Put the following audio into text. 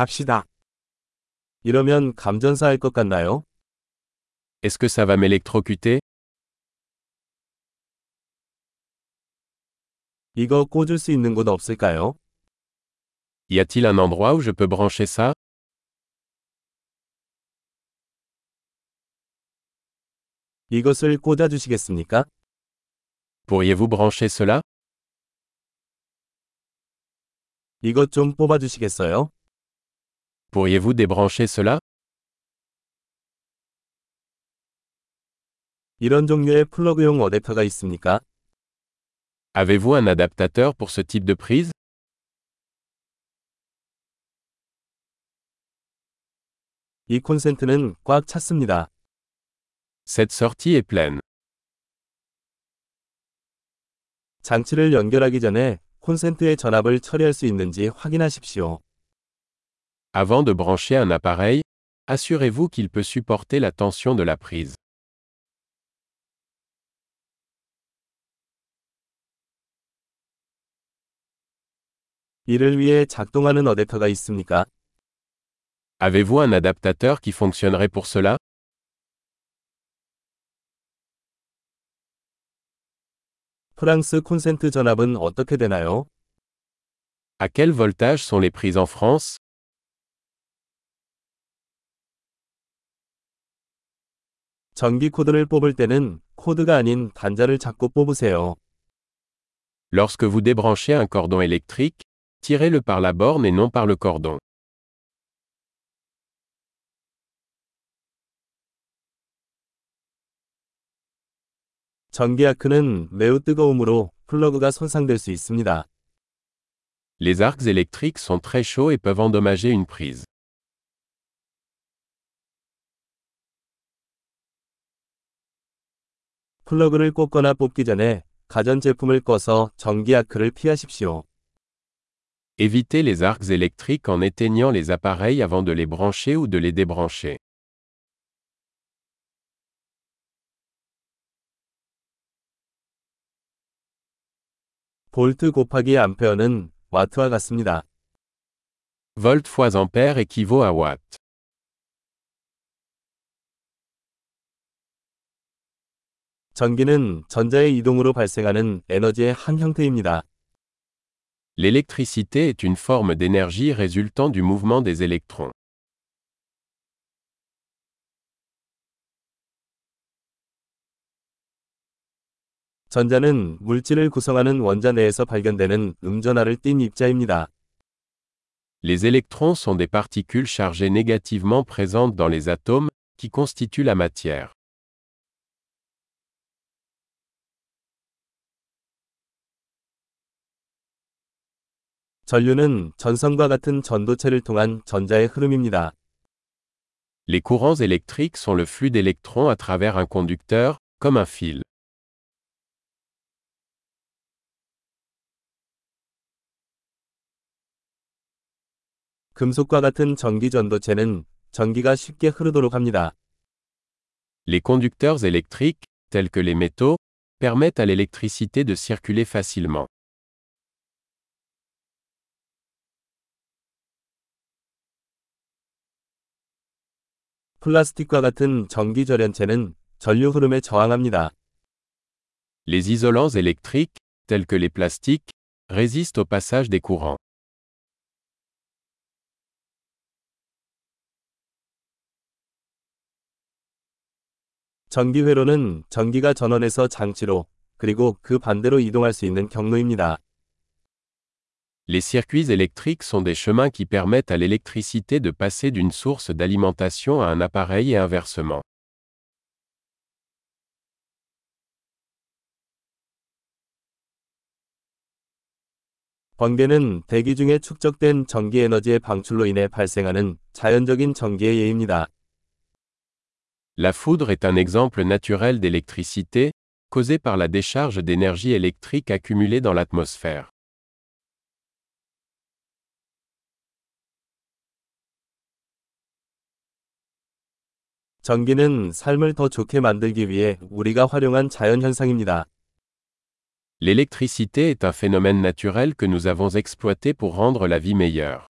갑시다. 이러면 감전사 할 것 같나요? Est-ce que ça va m'électrocuter 이거 꽂을 수 있는 곳 없을까요? Y a-t-il un endroit où je peux brancher ça 이것을 꽂아 주시겠습니까? Pourriez-vous brancher cela 이것 좀 뽑아 주시겠어요? Pourriez-vous débrancher cela 이런 종류의 플러그용 어댑터가 있습니까? Avez-vous un adaptateur pour ce type de prise 이 콘센트는 꽉 찼습니다. Cette sortie est pleine. 장치를 연결하기 전에 콘센트의 전압을 처리할 수 있는지 확인하십시오. Avant de brancher un appareil, assurez-vous qu'il peut supporter la tension de la prise. 이를 위해 작동하는 어댑터가 있습니까? Avez-vous un adaptateur qui fonctionnerait pour cela 프랑스 콘센트 전압은 어떻게 되나요? À quel voltage sont les prises en France 전기 코드를 뽑을 때는 코드가 아닌 단자를 잡고 뽑으세요. Lorsque vous débranchez un cordon électrique, tirez-le par la borne et non par le cordon. 전기 아크는 매우 뜨거움으로 플러그가 손상될 수 있습니다. Les arcs électriques sont très chauds et peuvent endommager une prise. 플러그를 꽂거나 뽑기 전에 가전제품을 꺼서 전기 아크를 피하십시오. Évitez les arcs électriques en éteignant les appareils avant de les brancher ou de les débrancher. 볼트 곱하기 암페어는 와트와 같습니다. Volt fois ampère équivaut à watt. 전기는 전자의 이동으로 발생하는 에너지의 한 형태입니다. L'électricité est une forme d'énergie résultant du mouvement des électrons. 전자는 물질을 구성하는 원자 내에서 발견되는 음전하를 띤 입자입니다. Les électrons sont des particules chargées négativement présentes dans les atomes, qui constituent la matière. 전류는 전선과 같은 전도체를 통한 전자의 흐름입니다. Les courants électriques sont le flux d'électrons à travers un conducteur, comme un fil. 금속과 같은 전기 전도체는 전기가 쉽게 흐르도록 합니다. Les conducteurs électriques, tels que les métaux, permettent à l'électricité de circuler facilement. 플라스틱과 같은 전기 절연체는 전류 흐름에 저항합니다. Les isolants électriques, tels que les plastiques, résistent au passage des courants. 전기 회로는 전기가 전원에서 장치로 그리고 그 반대로 이동할 수 있는 경로입니다. Les circuits électriques sont des chemins qui permettent à l'électricité de passer d'une source d'alimentation à un appareil et inversement. 번개는 대기 중에 축적된 전기 에너지의 방출로 인해 발생하는 자연적인 전기의 예입니다. La foudre est un exemple naturel d'électricité, causé par la décharge d'énergie électrique accumulée dans l'atmosphère. 전기는 삶을 더 좋게 만들기 위해 우리가 활용한 자연 현상입니다. L'électricité est un phénomène naturel que nous avons exploité pour rendre la vie meilleure.